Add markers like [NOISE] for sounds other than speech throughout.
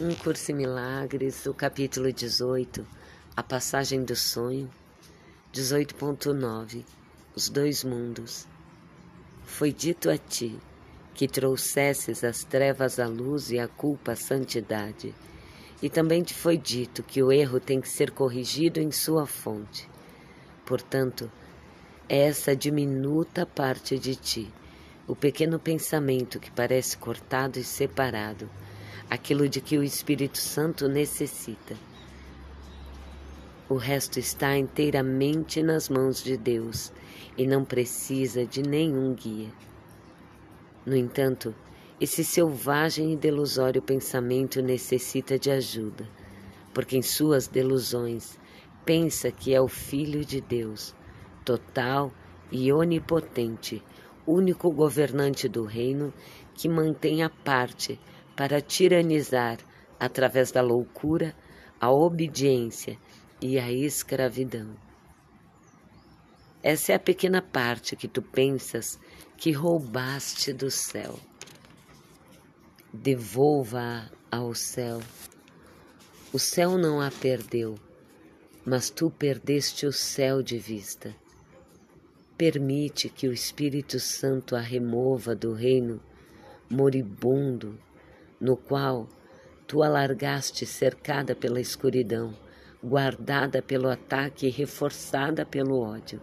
Um Curso em Milagres, o capítulo 18, A Passagem do Sonho, 18.9 Os Dois Mundos. Foi dito a ti que trouxesses as trevas à luz e a culpa à santidade. E também te foi dito que o erro tem que ser corrigido em sua fonte. Portanto, essa diminuta parte de ti, o pequeno pensamento que parece cortado e separado, aquilo de que o Espírito Santo necessita. O resto está inteiramente nas mãos de Deus e não precisa de nenhum guia. No entanto, esse selvagem e delusório pensamento necessita de ajuda, porque em suas delusões pensa que é o Filho de Deus, total e onipotente, único governante do reino que mantém a parte para tiranizar, através da loucura, a obediência e a escravidão. Essa é a pequena parte que tu pensas que roubaste do céu. Devolva-a ao céu. O céu não a perdeu, mas tu perdeste o céu de vista. Permite que o Espírito Santo a remova do reino moribundo no qual tu alargaste cercada pela escuridão, guardada pelo ataque e reforçada pelo ódio.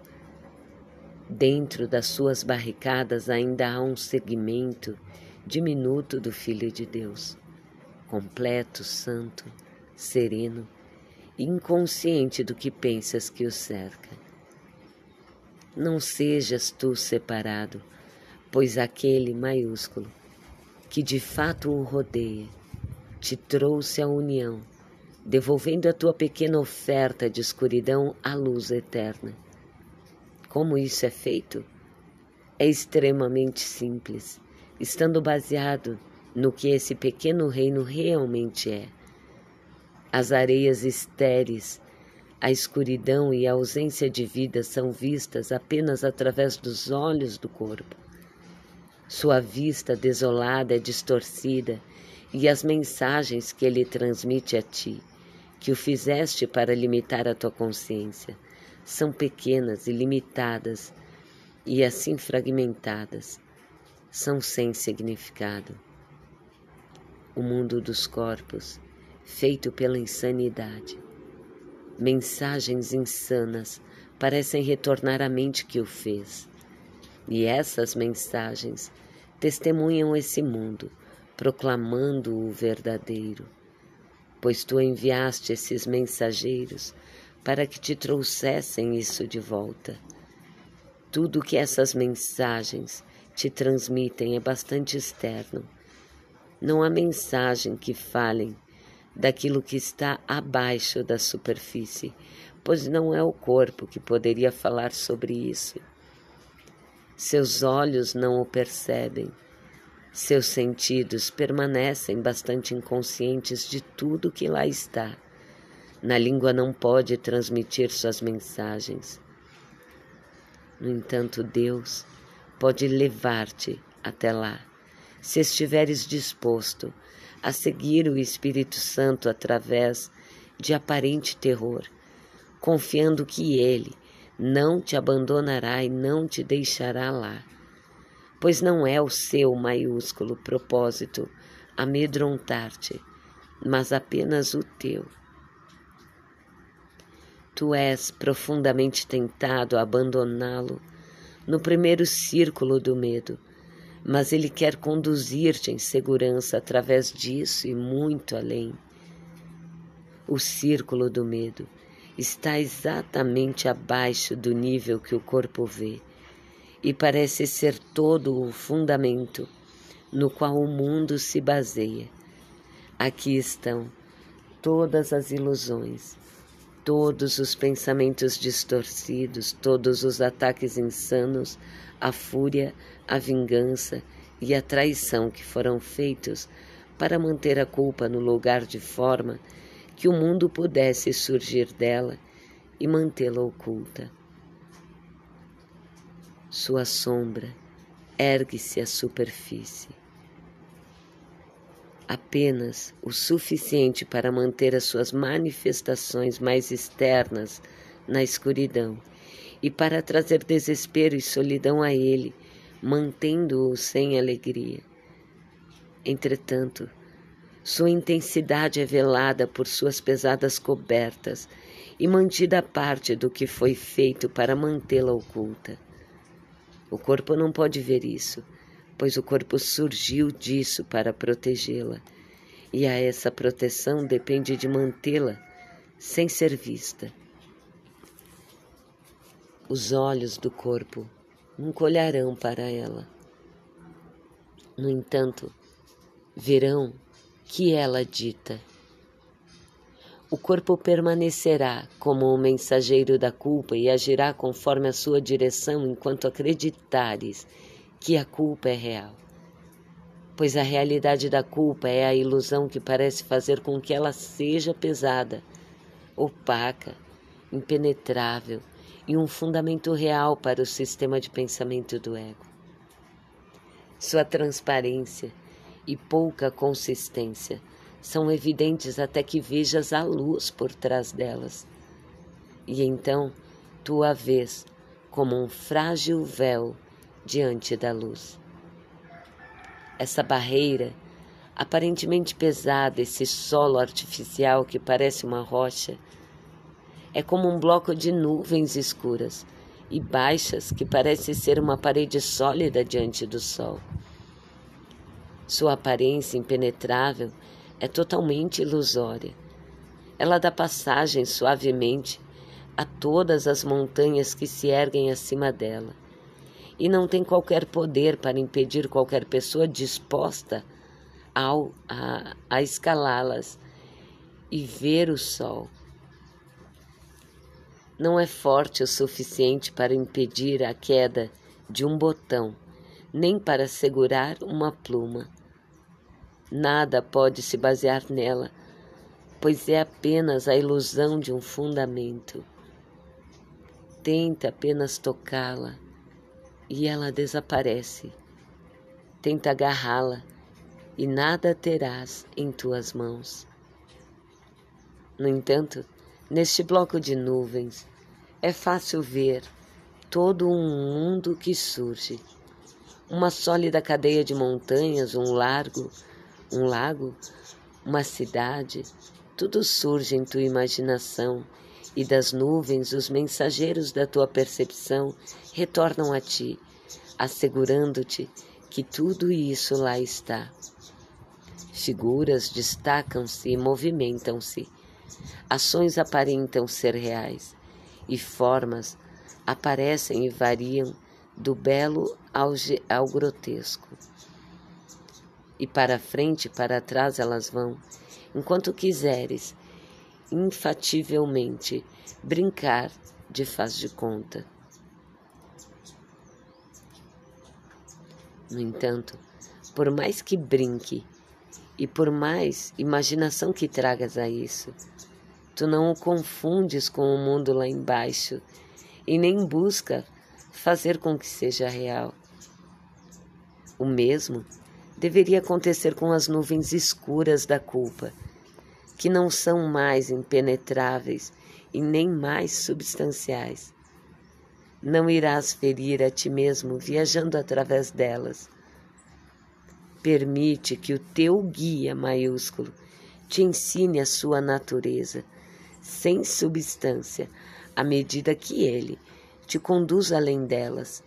Dentro das suas barricadas ainda há um segmento diminuto do Filho de Deus, completo, santo, sereno, inconsciente do que pensas que o cerca. Não sejas tu separado, pois aquele maiúsculo que de fato o rodeia, te trouxe a união, devolvendo a tua pequena oferta de escuridão à luz eterna. Como isso é feito? É extremamente simples, estando baseado no que esse pequeno reino realmente é. As areias estéreis, a escuridão e a ausência de vida são vistas apenas através dos olhos do corpo. Sua vista desolada é distorcida e as mensagens que ele transmite a ti, que o fizeste para limitar a tua consciência, são pequenas e limitadas e assim fragmentadas, são sem significado. O mundo dos corpos, feito pela insanidade. Mensagens insanas parecem retornar à mente que o fez. E essas mensagens testemunham esse mundo, proclamando o verdadeiro. Pois tu enviaste esses mensageiros para que te trouxessem isso de volta. Tudo que essas mensagens te transmitem é bastante externo. Não há mensagem que falem daquilo que está abaixo da superfície, pois não é o corpo que poderia falar sobre isso. Seus olhos não o percebem. Seus sentidos permanecem bastante inconscientes de tudo que lá está. Na língua não pode transmitir suas mensagens. No entanto, Deus pode levar-te até lá, se estiveres disposto a seguir o Espírito Santo através de aparente terror, confiando que Ele não te abandonará e não te deixará lá, pois não é o seu maiúsculo propósito amedrontar-te, mas apenas o teu. Tu és profundamente tentado a abandoná-lo no primeiro círculo do medo, mas ele quer conduzir-te em segurança através disso e muito além. O círculo do medo está exatamente abaixo do nível que o corpo vê e parece ser todo o fundamento no qual o mundo se baseia. Aqui estão todas as ilusões, todos os pensamentos distorcidos, todos os ataques insanos, a fúria, a vingança e a traição que foram feitos para manter a culpa no lugar de forma que o mundo pudesse surgir dela e mantê-la oculta. Sua sombra ergue-se à superfície. apenas o suficiente para manter as suas manifestações mais externas na escuridão e para trazer desespero e solidão a ele, mantendo-o sem alegria. Entretanto, sua intensidade é velada por suas pesadas cobertas e mantida à parte do que foi feito para mantê-la oculta. O corpo não pode ver isso, pois o corpo surgiu disso para protegê-la, e a essa proteção depende de mantê-la sem ser vista. Os olhos do corpo nunca olharão para ela. No entanto, verão que ela dita. O corpo permanecerá como o mensageiro da culpa e agirá conforme a sua direção enquanto acreditares que a culpa é real. Pois a realidade da culpa é a ilusão que parece fazer com que ela seja pesada, opaca, impenetrável e um fundamento real para o sistema de pensamento do ego. Sua transparência e pouca consistência são evidentes até que vejas a luz por trás delas. E então tu a vês como um frágil véu diante da luz. Essa barreira, aparentemente pesada, esse solo artificial que parece uma rocha, é como um bloco de nuvens escuras e baixas que parece ser uma parede sólida diante do sol. Sua aparência impenetrável é totalmente ilusória. Ela dá passagem suavemente a todas as montanhas que se erguem acima dela e não tem qualquer poder para impedir qualquer pessoa disposta ao, a, a escalá-las e ver o sol. Não é forte o suficiente para impedir a queda de um botão, nem para segurar uma pluma. Nada pode se basear nela, pois é apenas a ilusão de um fundamento. Tenta apenas tocá-la e ela desaparece. Tenta agarrá-la e nada terás em tuas mãos. No entanto, neste bloco de nuvens, é fácil ver todo um mundo que surge. Uma sólida cadeia de montanhas, um largo um lago, uma cidade, tudo surge em tua imaginação e das nuvens os mensageiros da tua percepção retornam a ti, assegurando-te que tudo isso lá está. Figuras destacam-se e movimentam-se, ações aparentam ser reais e formas aparecem e variam do belo ao, ao grotesco e para frente e para trás elas vão, enquanto quiseres, infativelmente, brincar de faz de conta. No entanto, por mais que brinque e por mais imaginação que tragas a isso, tu não o confundes com o mundo lá embaixo e nem busca fazer com que seja real. O mesmo deveria acontecer com as nuvens escuras da culpa, que não são mais impenetráveis e nem mais substanciais. Não irás ferir a ti mesmo viajando através delas. Permite que o teu guia maiúsculo te ensine a sua natureza, sem substância, à medida que ele te conduz além delas.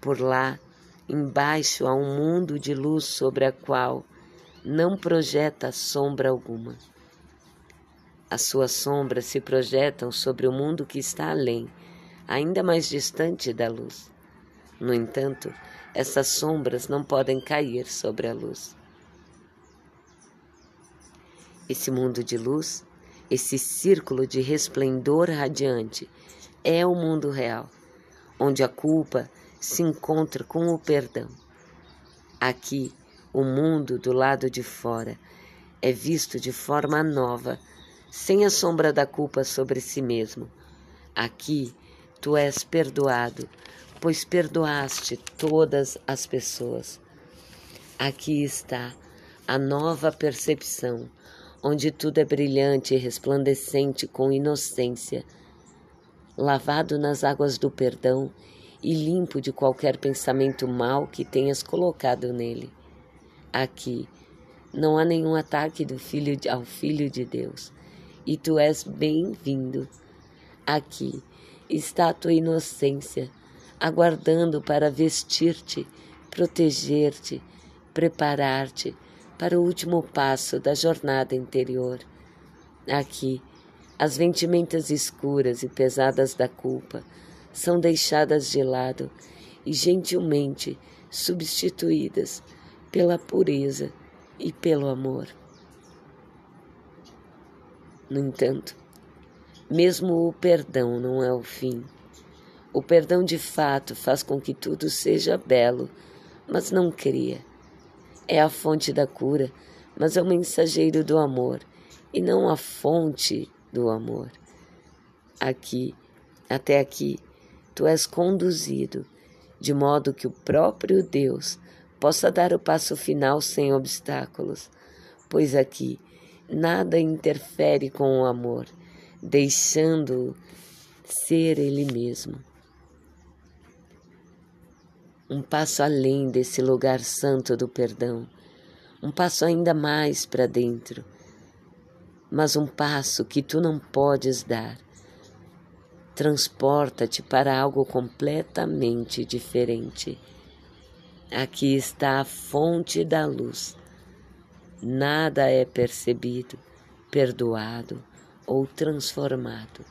Por lá Embaixo há um mundo de luz sobre a qual não projeta sombra alguma. As suas sombras se projetam sobre o mundo que está além, ainda mais distante da luz. No entanto, essas sombras não podem cair sobre a luz. Esse mundo de luz, esse círculo de resplendor radiante, é o mundo real, onde a culpa se encontra com o perdão. Aqui, o mundo do lado de fora é visto de forma nova, sem a sombra da culpa sobre si mesmo. Aqui, tu és perdoado, pois perdoaste todas as pessoas. Aqui está a nova percepção, onde tudo é brilhante e resplandecente com inocência, lavado nas águas do perdão e limpo de qualquer pensamento mau que tenhas colocado nele. Aqui não há nenhum ataque do filho ao filho de Deus, e tu és bem-vindo. Aqui está a tua inocência, aguardando para vestir-te, proteger-te, preparar-te para o último passo da jornada interior. Aqui, as ventimentas escuras e pesadas da culpa são deixadas de lado e gentilmente substituídas pela pureza e pelo amor. No entanto, mesmo o perdão não é o fim. O perdão de fato faz com que tudo seja belo, mas não cria. É a fonte da cura, mas é o mensageiro do amor e não a fonte do amor. Aqui, até aqui, tu és conduzido, de modo que o próprio Deus possa dar o passo final sem obstáculos, pois aqui nada interfere com o amor, deixando-o ser ele mesmo. Um passo além desse lugar santo do perdão, um passo ainda mais para dentro, mas um passo que tu não podes dar transporta-te para algo completamente diferente. Aqui está a fonte da luz. Nada é percebido, perdoado ou transformado,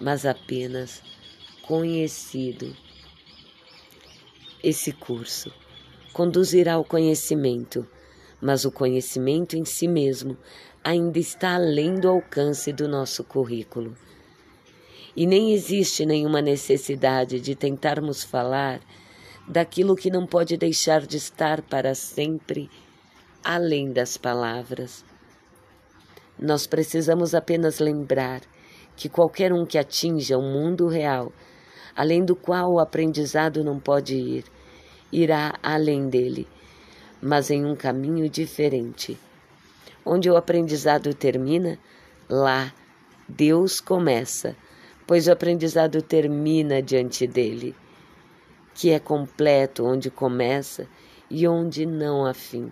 mas apenas conhecido. Esse curso conduzirá ao conhecimento, mas o conhecimento em si mesmo ainda está além do alcance do nosso currículo e nem existe nenhuma necessidade de tentarmos falar daquilo que não pode deixar de estar para sempre além das palavras. Nós precisamos apenas lembrar que qualquer um que atinja o um mundo real, além do qual o aprendizado não pode ir, irá além dele, mas em um caminho diferente. Onde o aprendizado termina, lá Deus começa pois o aprendizado termina diante dele, que é completo onde começa e onde não há fim.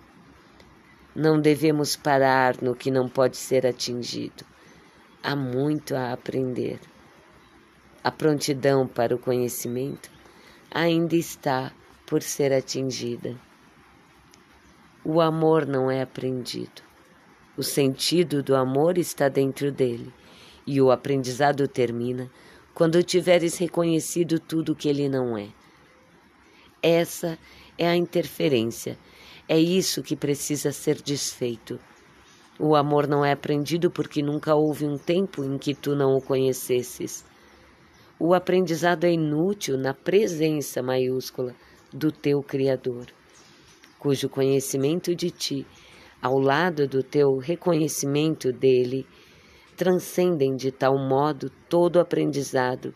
Não devemos parar no que não pode ser atingido. Há muito a aprender. A prontidão para o conhecimento ainda está por ser atingida. O amor não é aprendido. O sentido do amor está dentro dele e o aprendizado termina quando tiveres reconhecido tudo que ele não é. Essa é a interferência, é isso que precisa ser desfeito. O amor não é aprendido porque nunca houve um tempo em que tu não o conhecesses. O aprendizado é inútil na presença maiúscula do teu Criador, cujo conhecimento de ti, ao lado do teu reconhecimento dele, transcendem de tal modo todo aprendizado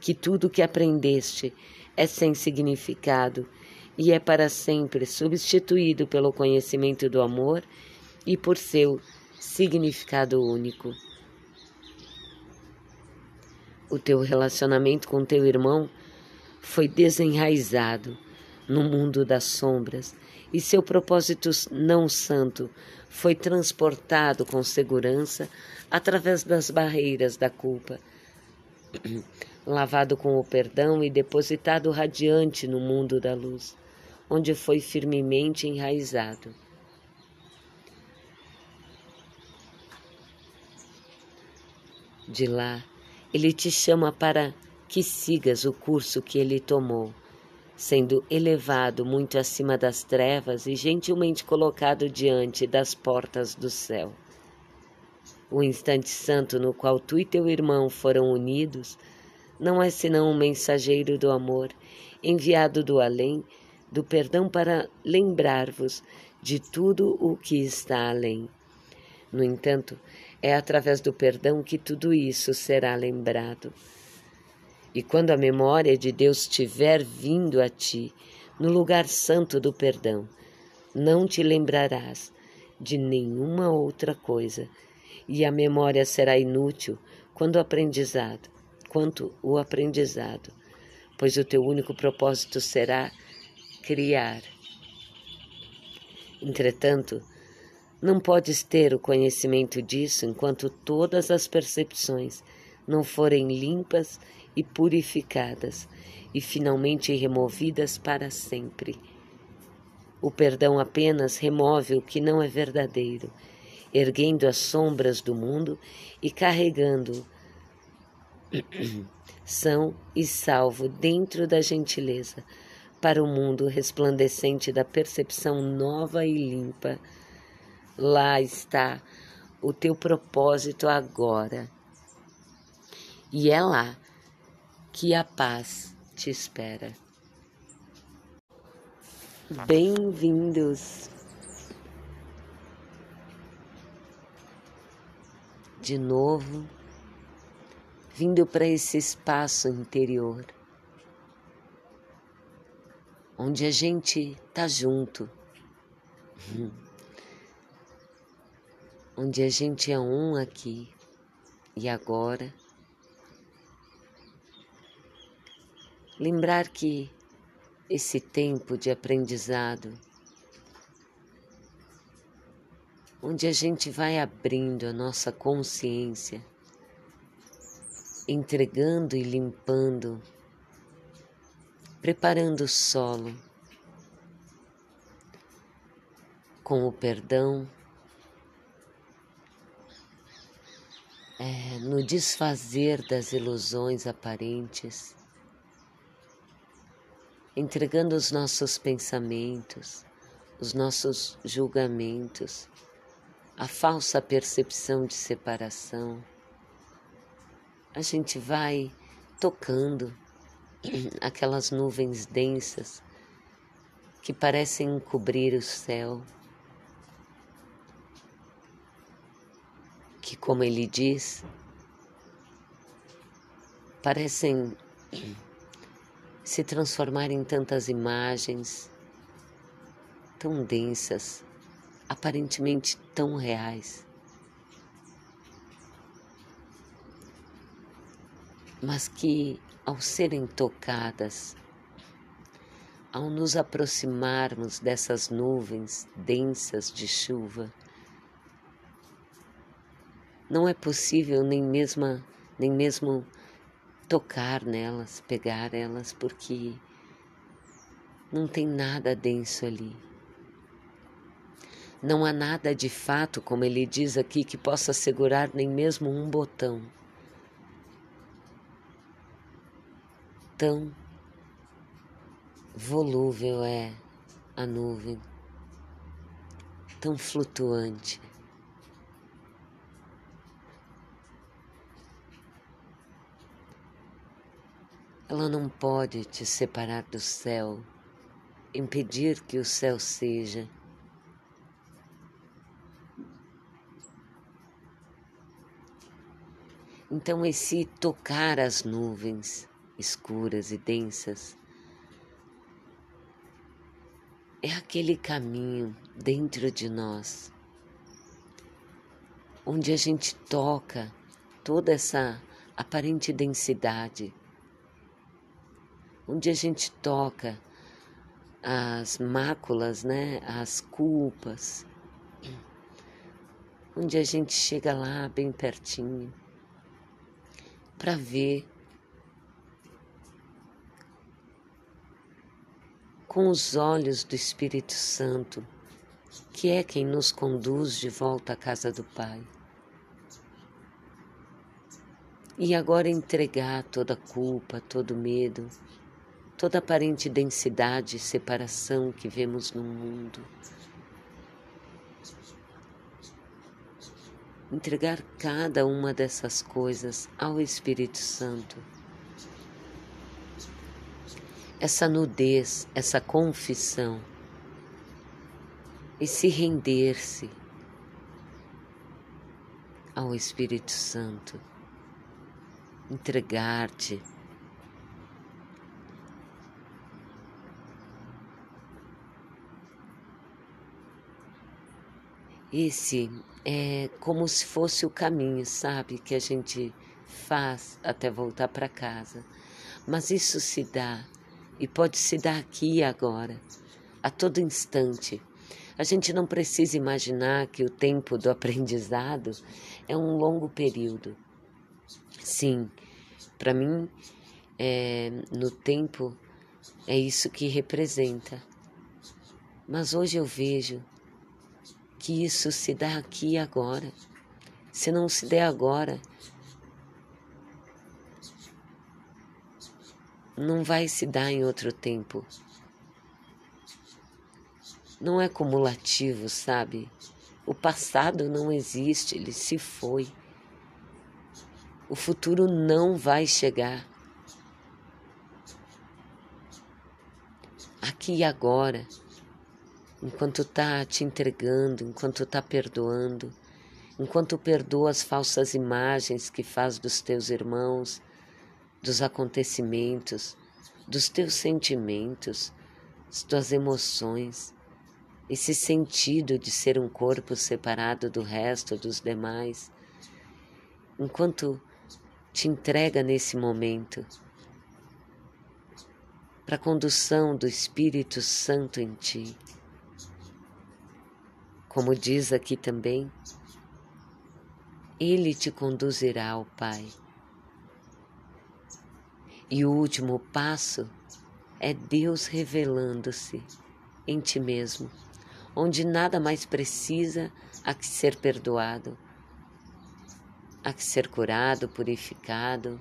que tudo que aprendeste é sem significado e é para sempre substituído pelo conhecimento do amor e por seu significado único. O teu relacionamento com teu irmão foi desenraizado no mundo das sombras e seu propósito não santo foi transportado com segurança através das barreiras da culpa, [CLEARS THROAT] lavado com o perdão e depositado radiante no mundo da luz, onde foi firmemente enraizado. De lá, ele te chama para que sigas o curso que ele tomou sendo elevado muito acima das trevas e gentilmente colocado diante das portas do céu. O instante santo no qual tu e teu irmão foram unidos não é senão um mensageiro do amor, enviado do além, do perdão para lembrar-vos de tudo o que está além. No entanto, é através do perdão que tudo isso será lembrado. E quando a memória de Deus tiver vindo a ti, no lugar santo do perdão, não te lembrarás de nenhuma outra coisa, e a memória será inútil quando o aprendizado, quanto o aprendizado, pois o teu único propósito será criar. Entretanto, não podes ter o conhecimento disso enquanto todas as percepções não forem limpas e purificadas e finalmente removidas para sempre. O perdão apenas remove o que não é verdadeiro, erguendo as sombras do mundo e carregando são e salvo dentro da gentileza para o mundo resplandecente da percepção nova e limpa Lá está o teu propósito agora. E é lá que a paz te espera. Bem-vindos de novo, vindo para esse espaço interior, onde a gente tá junto. onde a gente é um aqui e agora. Lembrar que esse tempo de aprendizado, onde a gente vai abrindo a nossa consciência, entregando e limpando, preparando o solo com o perdão é, no desfazer das ilusões aparentes, entregando os nossos pensamentos, os nossos julgamentos, a falsa percepção de separação. A gente vai tocando [CLEARS THROAT] aquelas nuvens densas que parecem cobrir o céu. que, como ele diz, parecem [CLEARS THROAT] se transformar em tantas imagens tão densas, aparentemente tão reais. Mas que, ao serem tocadas, ao nos aproximarmos dessas nuvens densas de chuva, não é possível nem mesmo, nem mesmo tocar nelas, pegar elas, porque não tem nada denso ali. Não há nada de fato, como ele diz aqui, que possa segurar nem mesmo um botão. Tão volúvel é a nuvem, tão flutuante. Ela não pode te separar do céu, impedir que o céu seja. Então, esse tocar as nuvens escuras e densas é aquele caminho dentro de nós, onde a gente toca toda essa aparente densidade onde a gente toca as máculas, né, as culpas, onde a gente chega lá bem pertinho para ver com os olhos do Espírito Santo, que é quem nos conduz de volta à casa do Pai. E agora entregar toda a culpa, todo medo, toda aparente densidade e separação que vemos no mundo. Entregar cada uma dessas coisas ao Espírito Santo. Essa nudez, essa confissão e se render-se ao Espírito Santo, entregar-te Esse é como se fosse o caminho, sabe, que a gente faz até voltar para casa. Mas isso se dá e pode se dar aqui e agora, a todo instante. A gente não precisa imaginar que o tempo do aprendizado é um longo período. Sim, para mim, é, no tempo, é isso que representa. Mas hoje eu vejo que isso se dá aqui e agora. Se não se der agora, não vai se dar em outro tempo. Não é cumulativo, sabe? O passado não existe, ele se foi. O futuro não vai chegar. Aqui e agora enquanto está te entregando, enquanto está perdoando, enquanto perdoa as falsas imagens que faz dos teus irmãos, dos acontecimentos, dos teus sentimentos, das tuas emoções, esse sentido de ser um corpo separado do resto dos demais, enquanto te entrega nesse momento para a condução do Espírito Santo em ti. Como diz aqui também, Ele te conduzirá ao Pai. E o último passo é Deus revelando-se em ti mesmo, onde nada mais precisa a que ser perdoado, a que ser curado, purificado.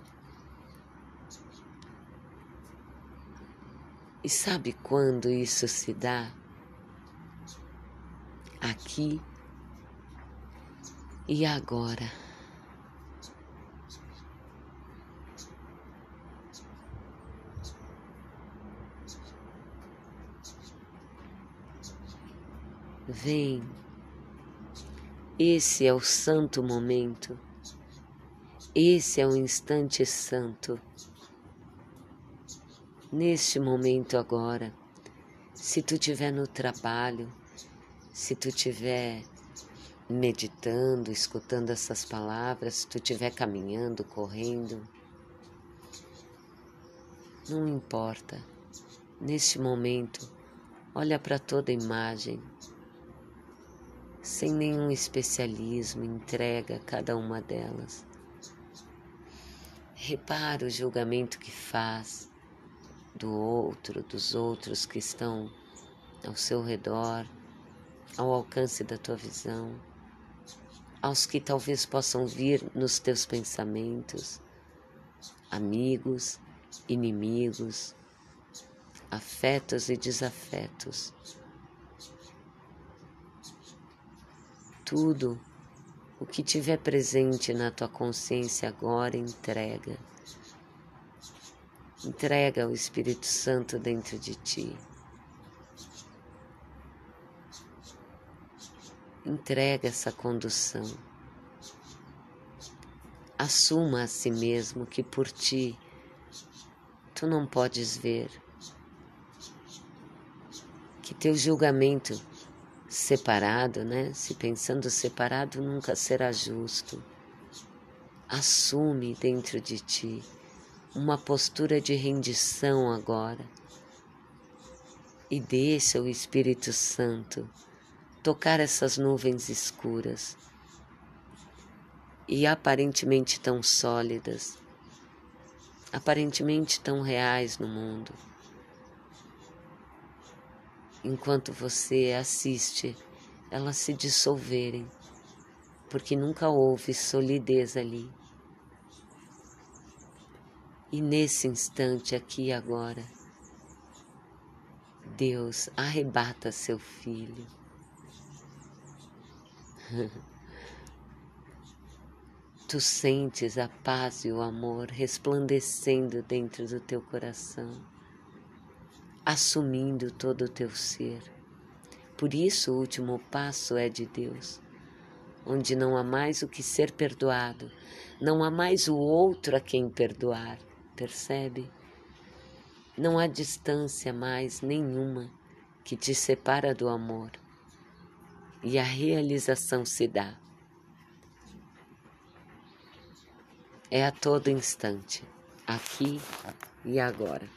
E sabe quando isso se dá? Aqui e agora. Vem, esse é o santo momento, esse é o instante santo. Neste momento agora, se tu estiver no trabalho, se tu estiver meditando, escutando essas palavras, se tu estiver caminhando, correndo, não importa. Neste momento, olha para toda imagem, sem nenhum especialismo, entrega cada uma delas. Repara o julgamento que faz do outro, dos outros que estão ao seu redor ao alcance da tua visão, aos que talvez possam vir nos teus pensamentos, amigos, inimigos, afetos e desafetos. Tudo o que tiver presente na tua consciência agora, entrega. Entrega ao Espírito Santo dentro de ti. Entrega essa condução. Assuma a si mesmo que por ti tu não podes ver, que teu julgamento separado, né? Se pensando separado nunca será justo. Assume dentro de ti uma postura de rendição agora e deixa o Espírito Santo tocar essas nuvens escuras e aparentemente tão sólidas, aparentemente tão reais no mundo, enquanto você assiste elas se dissolverem, porque nunca houve solidez ali. E nesse instante, aqui e agora, Deus arrebata seu filho [LAUGHS] Tu sentes a paz e o amor resplandecendo dentro do teu coração, assumindo todo o teu ser. Por isso, o último passo é de Deus, onde não há mais o que ser perdoado, não há mais o outro a quem perdoar, percebe? Não há distância mais nenhuma que te separa do amor e a realização se dá. É a todo instante, aqui e agora.